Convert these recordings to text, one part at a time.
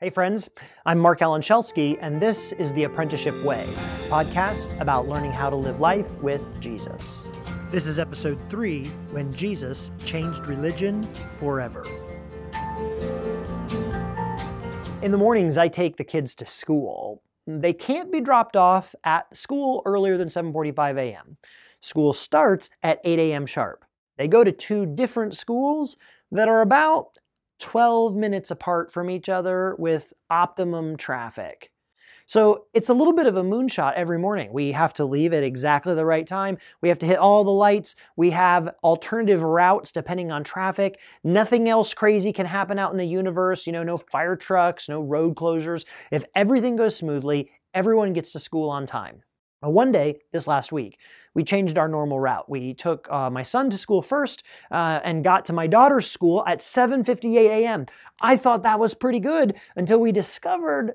Hey, friends, I'm Mark Shelsky, and this is The Apprenticeship Way, podcast about learning how to live life with Jesus. This is episode three when Jesus changed religion forever. In the mornings, I take the kids to school. They can't be dropped off at school earlier than 7:45 a.m. School starts at 8 a.m. sharp. They go to two different schools that are about 12 minutes apart from each other with optimum traffic. So it's a little bit of a moonshot every morning. We have to leave at exactly the right time. We have to hit all the lights. We have alternative routes depending on traffic. Nothing else crazy can happen out in the universe. You know, no fire trucks, no road closures. If everything goes smoothly, everyone gets to school on time. One day, this last week, we changed our normal route. We took uh, my son to school first uh, and got to my daughter's school at 7:58 a.m. I thought that was pretty good until we discovered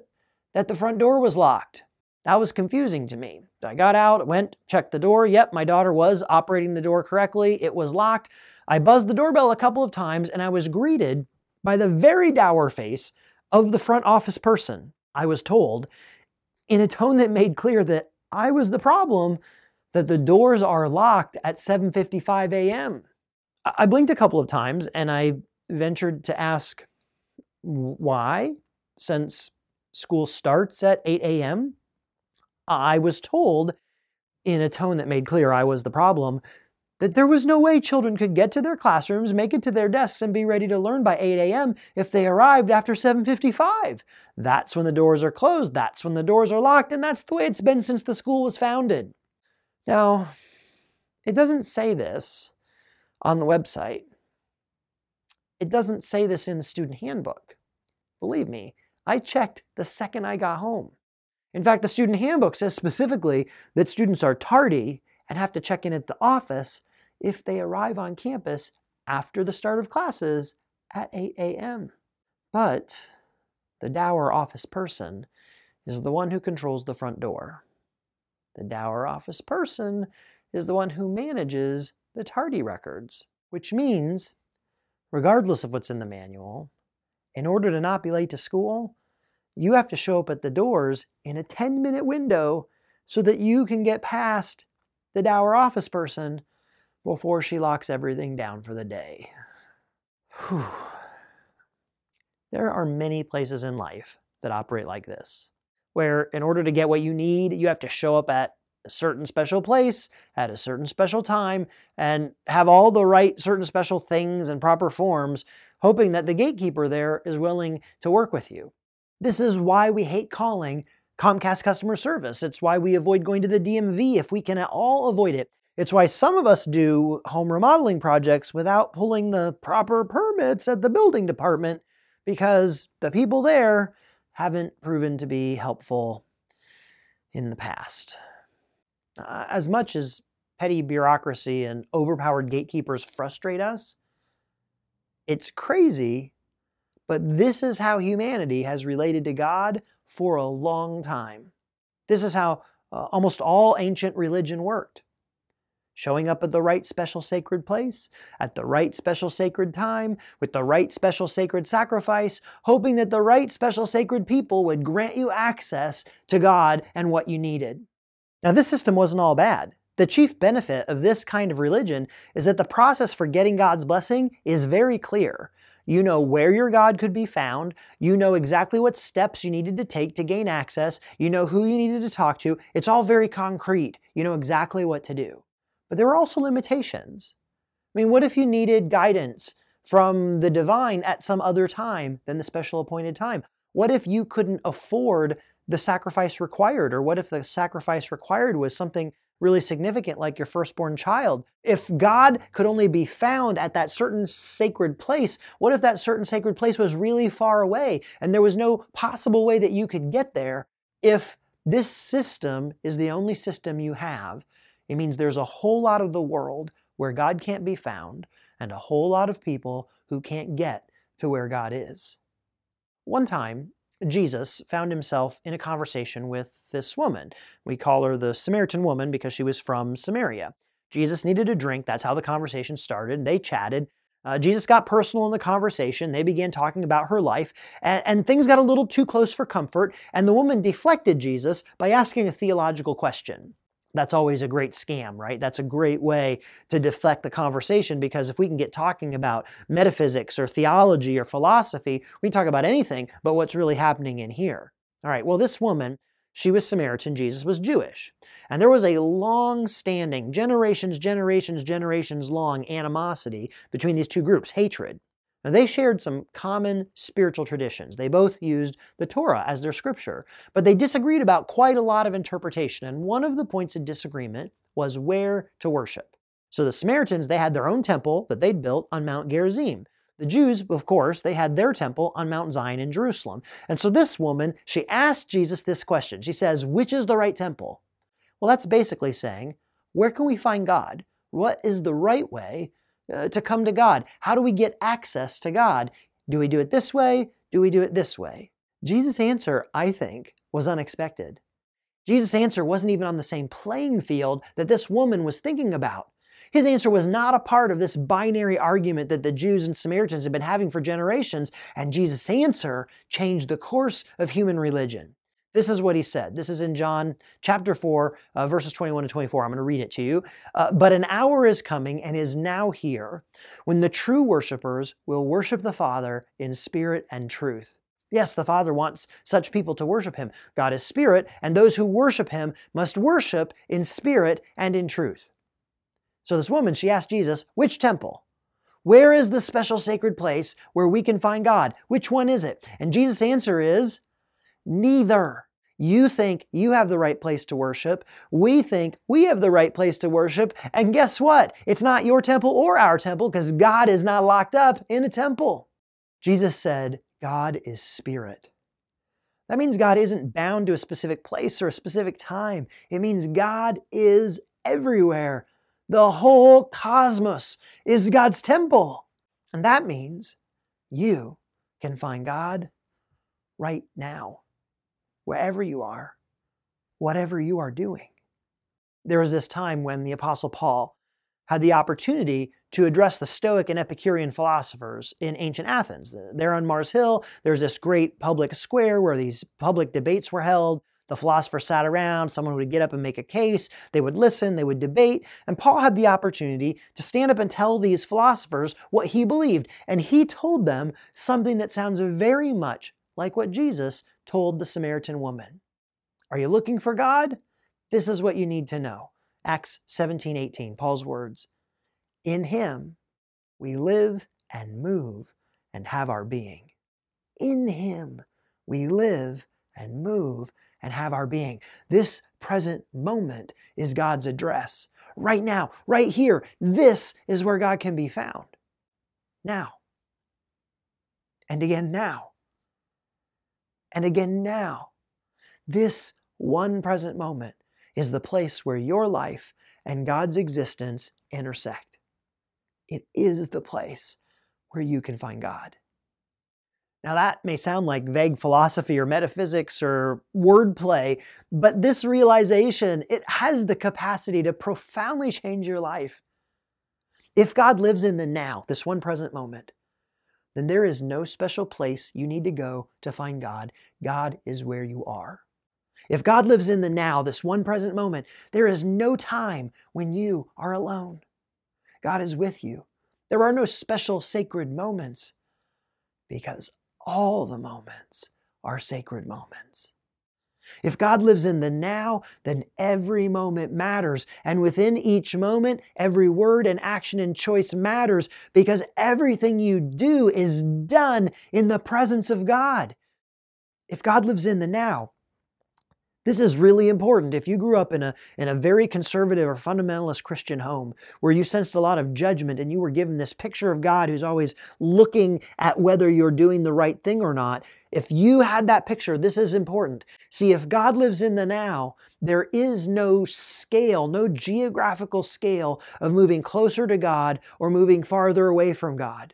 that the front door was locked. That was confusing to me. I got out, went, checked the door. Yep, my daughter was operating the door correctly. It was locked. I buzzed the doorbell a couple of times and I was greeted by the very dour face of the front office person. I was told in a tone that made clear that I was the problem that the doors are locked at 7:55 a.m. I blinked a couple of times and I ventured to ask why since school starts at 8 a.m. I was told in a tone that made clear I was the problem that there was no way children could get to their classrooms, make it to their desks, and be ready to learn by 8 a.m. if they arrived after 7:55. That's when the doors are closed, that's when the doors are locked, and that's the way it's been since the school was founded. Now, it doesn't say this on the website. It doesn't say this in the student handbook. Believe me, I checked the second I got home. In fact, the student handbook says specifically that students are tardy and have to check in at the office if they arrive on campus after the start of classes at 8 a.m. But the dour office person is the one who controls the front door. The dour office person is the one who manages the tardy records, which means, regardless of what's in the manual, in order to not be late to school, you have to show up at the doors in a 10 minute window so that you can get past the dour office person before she locks everything down for the day. Whew. There are many places in life that operate like this, where in order to get what you need, you have to show up at a certain special place at a certain special time and have all the right certain special things and proper forms, hoping that the gatekeeper there is willing to work with you. This is why we hate calling Comcast customer service. It's why we avoid going to the DMV if we can at all avoid it. It's why some of us do home remodeling projects without pulling the proper permits at the building department because the people there haven't proven to be helpful in the past. Uh, as much as petty bureaucracy and overpowered gatekeepers frustrate us, it's crazy, but this is how humanity has related to God for a long time. This is how uh, almost all ancient religion worked showing up at the right special sacred place, at the right special sacred time, with the right special sacred sacrifice, hoping that the right special sacred people would grant you access to God and what you needed. Now, this system wasn't all bad. The chief benefit of this kind of religion is that the process for getting God's blessing is very clear. You know where your God could be found. You know exactly what steps you needed to take to gain access. You know who you needed to talk to. It's all very concrete. You know exactly what to do. But there are also limitations. I mean, what if you needed guidance from the divine at some other time than the special appointed time? What if you couldn't afford the sacrifice required? Or what if the sacrifice required was something really significant like your firstborn child? If God could only be found at that certain sacred place, what if that certain sacred place was really far away and there was no possible way that you could get there? If this system is the only system you have, it means there's a whole lot of the world where God can't be found and a whole lot of people who can't get to where God is. One time, Jesus found himself in a conversation with this woman. We call her the Samaritan woman because she was from Samaria. Jesus needed a drink. That's how the conversation started. They chatted. Uh, Jesus got personal in the conversation. They began talking about her life, and, and things got a little too close for comfort, and the woman deflected Jesus by asking a theological question. That's always a great scam, right? That's a great way to deflect the conversation because if we can get talking about metaphysics or theology or philosophy, we can talk about anything but what's really happening in here. All right, well, this woman, she was Samaritan, Jesus was Jewish. And there was a long standing, generations, generations, generations long animosity between these two groups, hatred. Now, they shared some common spiritual traditions. They both used the Torah as their scripture, but they disagreed about quite a lot of interpretation. And one of the points of disagreement was where to worship. So the Samaritans, they had their own temple that they'd built on Mount Gerizim. The Jews, of course, they had their temple on Mount Zion in Jerusalem. And so this woman, she asked Jesus this question. She says, Which is the right temple? Well, that's basically saying, Where can we find God? What is the right way uh, to come to God? How do we get access to God? Do we do it this way? Do we do it this way? Jesus' answer, I think, was unexpected. Jesus' answer wasn't even on the same playing field that this woman was thinking about. His answer was not a part of this binary argument that the Jews and Samaritans had been having for generations, and Jesus' answer changed the course of human religion. This is what he said. This is in John chapter 4, uh, verses 21 to 24. I'm going to read it to you. Uh, but an hour is coming and is now here when the true worshipers will worship the Father in spirit and truth. Yes, the Father wants such people to worship Him. God is spirit, and those who worship Him must worship in spirit and in truth. So this woman, she asked Jesus, which temple? Where is the special sacred place where we can find God? Which one is it? And Jesus' answer is, neither. You think you have the right place to worship. We think we have the right place to worship. And guess what? It's not your temple or our temple because God is not locked up in a temple. Jesus said, God is spirit. That means God isn't bound to a specific place or a specific time. It means God is everywhere. The whole cosmos is God's temple. And that means you can find God right now, wherever you are, whatever you are doing. There was this time when the Apostle Paul had the opportunity to address the Stoic and Epicurean philosophers in ancient Athens. There on Mars Hill, there's this great public square where these public debates were held. The philosopher sat around, someone would get up and make a case, they would listen, they would debate, and Paul had the opportunity to stand up and tell these philosophers what he believed. And he told them something that sounds very much like what Jesus told the Samaritan woman. Are you looking for God? This is what you need to know. Acts 17 18, Paul's words. In him we live and move and have our being. In him we live and move and have our being. This present moment is God's address. Right now, right here, this is where God can be found. Now. And again now. And again now. This one present moment is the place where your life and God's existence intersect. It is the place where you can find God. Now, that may sound like vague philosophy or metaphysics or wordplay, but this realization, it has the capacity to profoundly change your life. If God lives in the now, this one present moment, then there is no special place you need to go to find God. God is where you are. If God lives in the now, this one present moment, there is no time when you are alone. God is with you. There are no special sacred moments because all the moments are sacred moments. If God lives in the now, then every moment matters. And within each moment, every word and action and choice matters because everything you do is done in the presence of God. If God lives in the now, this is really important. If you grew up in a, in a very conservative or fundamentalist Christian home where you sensed a lot of judgment and you were given this picture of God who's always looking at whether you're doing the right thing or not, if you had that picture, this is important. See, if God lives in the now, there is no scale, no geographical scale of moving closer to God or moving farther away from God.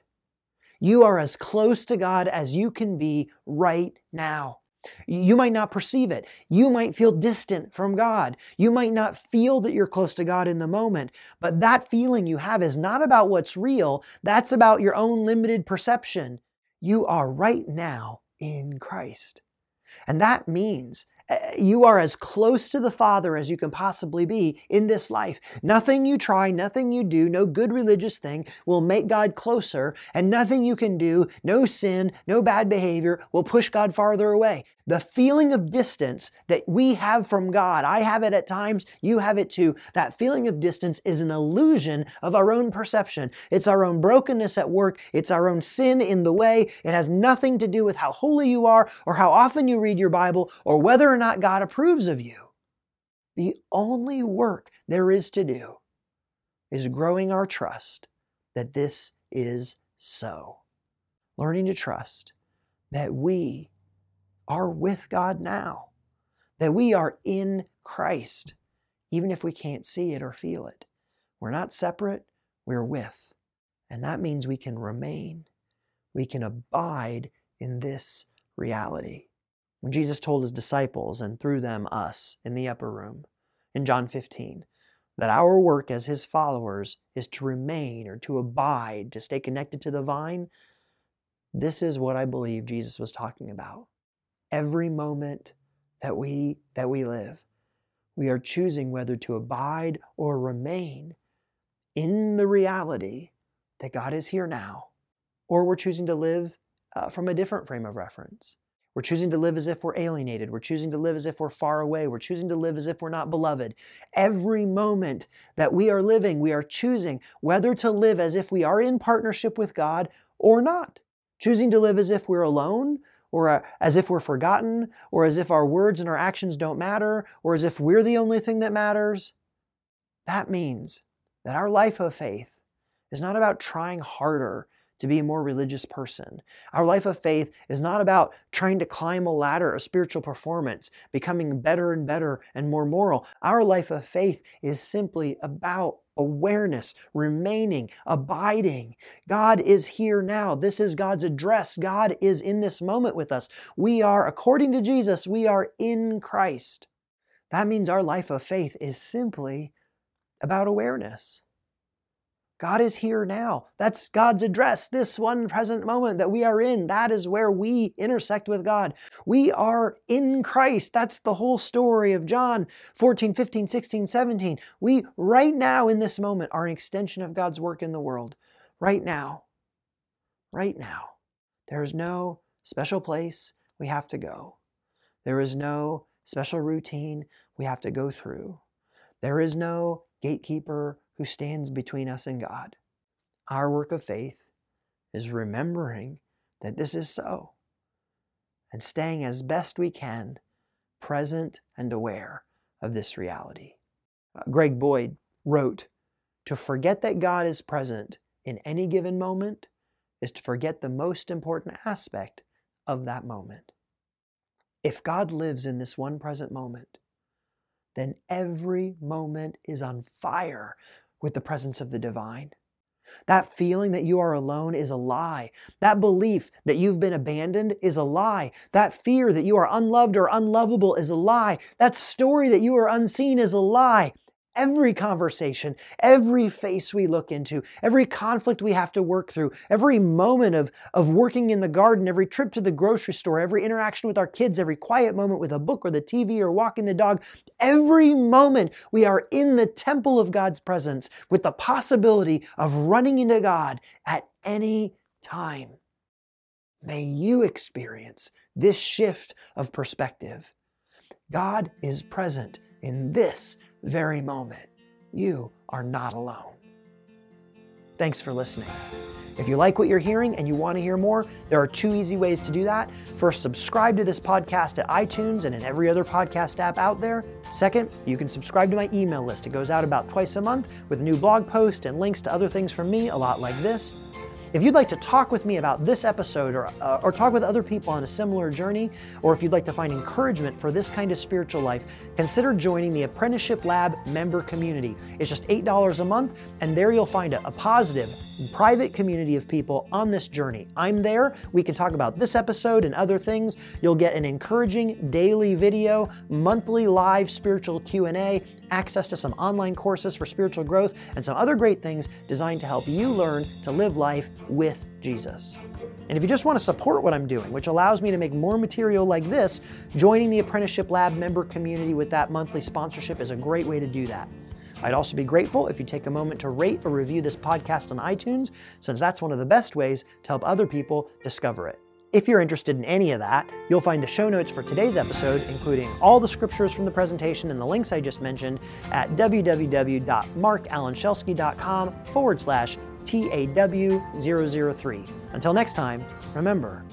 You are as close to God as you can be right now. You might not perceive it. You might feel distant from God. You might not feel that you're close to God in the moment. But that feeling you have is not about what's real, that's about your own limited perception. You are right now in Christ. And that means Uh, you are as close to the Father as you can possibly be in this life. Nothing you try, nothing you do, no good religious thing will make God closer, and nothing you can do, no sin, no bad behavior will push God farther away. The feeling of distance that we have from God, I have it at times, you have it too. That feeling of distance is an illusion of our own perception. It's our own brokenness at work, it's our own sin in the way. It has nothing to do with how holy you are or how often you read your Bible or whether or not God approves of you. The only work there is to do is growing our trust that this is so. Learning to trust that we are with God now, that we are in Christ, even if we can't see it or feel it. We're not separate, we're with. And that means we can remain, we can abide in this reality. When Jesus told his disciples, and through them us, in the upper room, in John 15, that our work as his followers is to remain or to abide, to stay connected to the vine, this is what I believe Jesus was talking about every moment that we that we live. We are choosing whether to abide or remain in the reality that God is here now, or we're choosing to live uh, from a different frame of reference. We're choosing to live as if we're alienated. We're choosing to live as if we're far away. We're choosing to live as if we're not beloved. Every moment that we are living, we are choosing whether to live as if we are in partnership with God or not. Choosing to live as if we're alone or uh, as if we're forgotten, or as if our words and our actions don't matter, or as if we're the only thing that matters. That means that our life of faith is not about trying harder to be a more religious person. Our life of faith is not about trying to climb a ladder of spiritual performance, becoming better and better and more moral. Our life of faith is simply about awareness, remaining, abiding. God is here now. This is God's address. God is in this moment with us. We are, according to Jesus, we are in Christ. That means our life of faith is simply about awareness. God is here now. That's God's address, this one present moment that we are in. That is where we intersect with God. We are in Christ. That's the whole story of John 14, 15, 16, 17. We, right now in this moment, are an extension of God's work in the world. Right now. Right now. There is no special place we have to go. There is no special routine we have to go through. There is no gatekeeper who stands between us and God. Our work of faith is remembering that this is so and staying as best we can present and aware of this reality. Uh, Greg Boyd wrote To forget that God is present in any given moment is to forget the most important aspect of that moment. If God lives in this one present moment, then every moment is on fire with the presence of the divine. That feeling that you are alone is a lie. That belief that you've been abandoned is a lie. That fear that you are unloved or unlovable is a lie. That story that you are unseen is a lie every conversation, every face we look into, every conflict we have to work through, every moment of, of working in the garden, every trip to the grocery store, every interaction with our kids, every quiet moment with a book or the TV or walking the dog, every moment we are in the temple of God's presence with the possibility of running into God at any time. May you experience this shift of perspective. God is present in this very moment. You are not alone. Thanks for listening. If you like what you're hearing and you want to hear more, there are two easy ways to do that. First, subscribe to this podcast at iTunes and in every other podcast app out there. Second, you can subscribe to my email list. It goes out about twice a month with new blog posts and links to other things from me, a lot like this. If you'd like to talk with me about this episode or, uh, or talk with other people on a similar journey, or if you'd like to find encouragement for this kind of spiritual life, consider joining the Apprenticeship Lab member community. It's just $8 a month, and there you'll find a, a positive, private community of people on this journey. I'm there. We can talk about this episode and other things. You'll get an encouraging daily video, monthly live spiritual Q&A, access to some online courses for spiritual growth, and some other great things designed to help you learn to live life with Jesus. And if you just want to support what I'm doing, which allows me to make more material like this, joining the Apprenticeship Lab member community with that monthly sponsorship is a great way to do that. I'd also be grateful if you take a moment to rate or review this podcast on iTunes, since that's one of the best ways to help other people discover it. If you're interested in any of that, you'll find the show notes for today's episode, including all the scriptures from the presentation and the links I just mentioned, at www.markalanshelsky.com forward slash TAW003. Until next time, remember,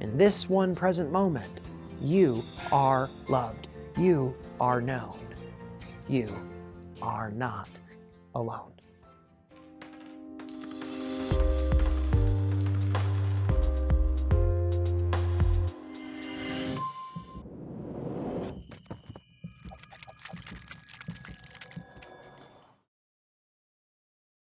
in this one present moment, you are loved. You are known. You are not alone.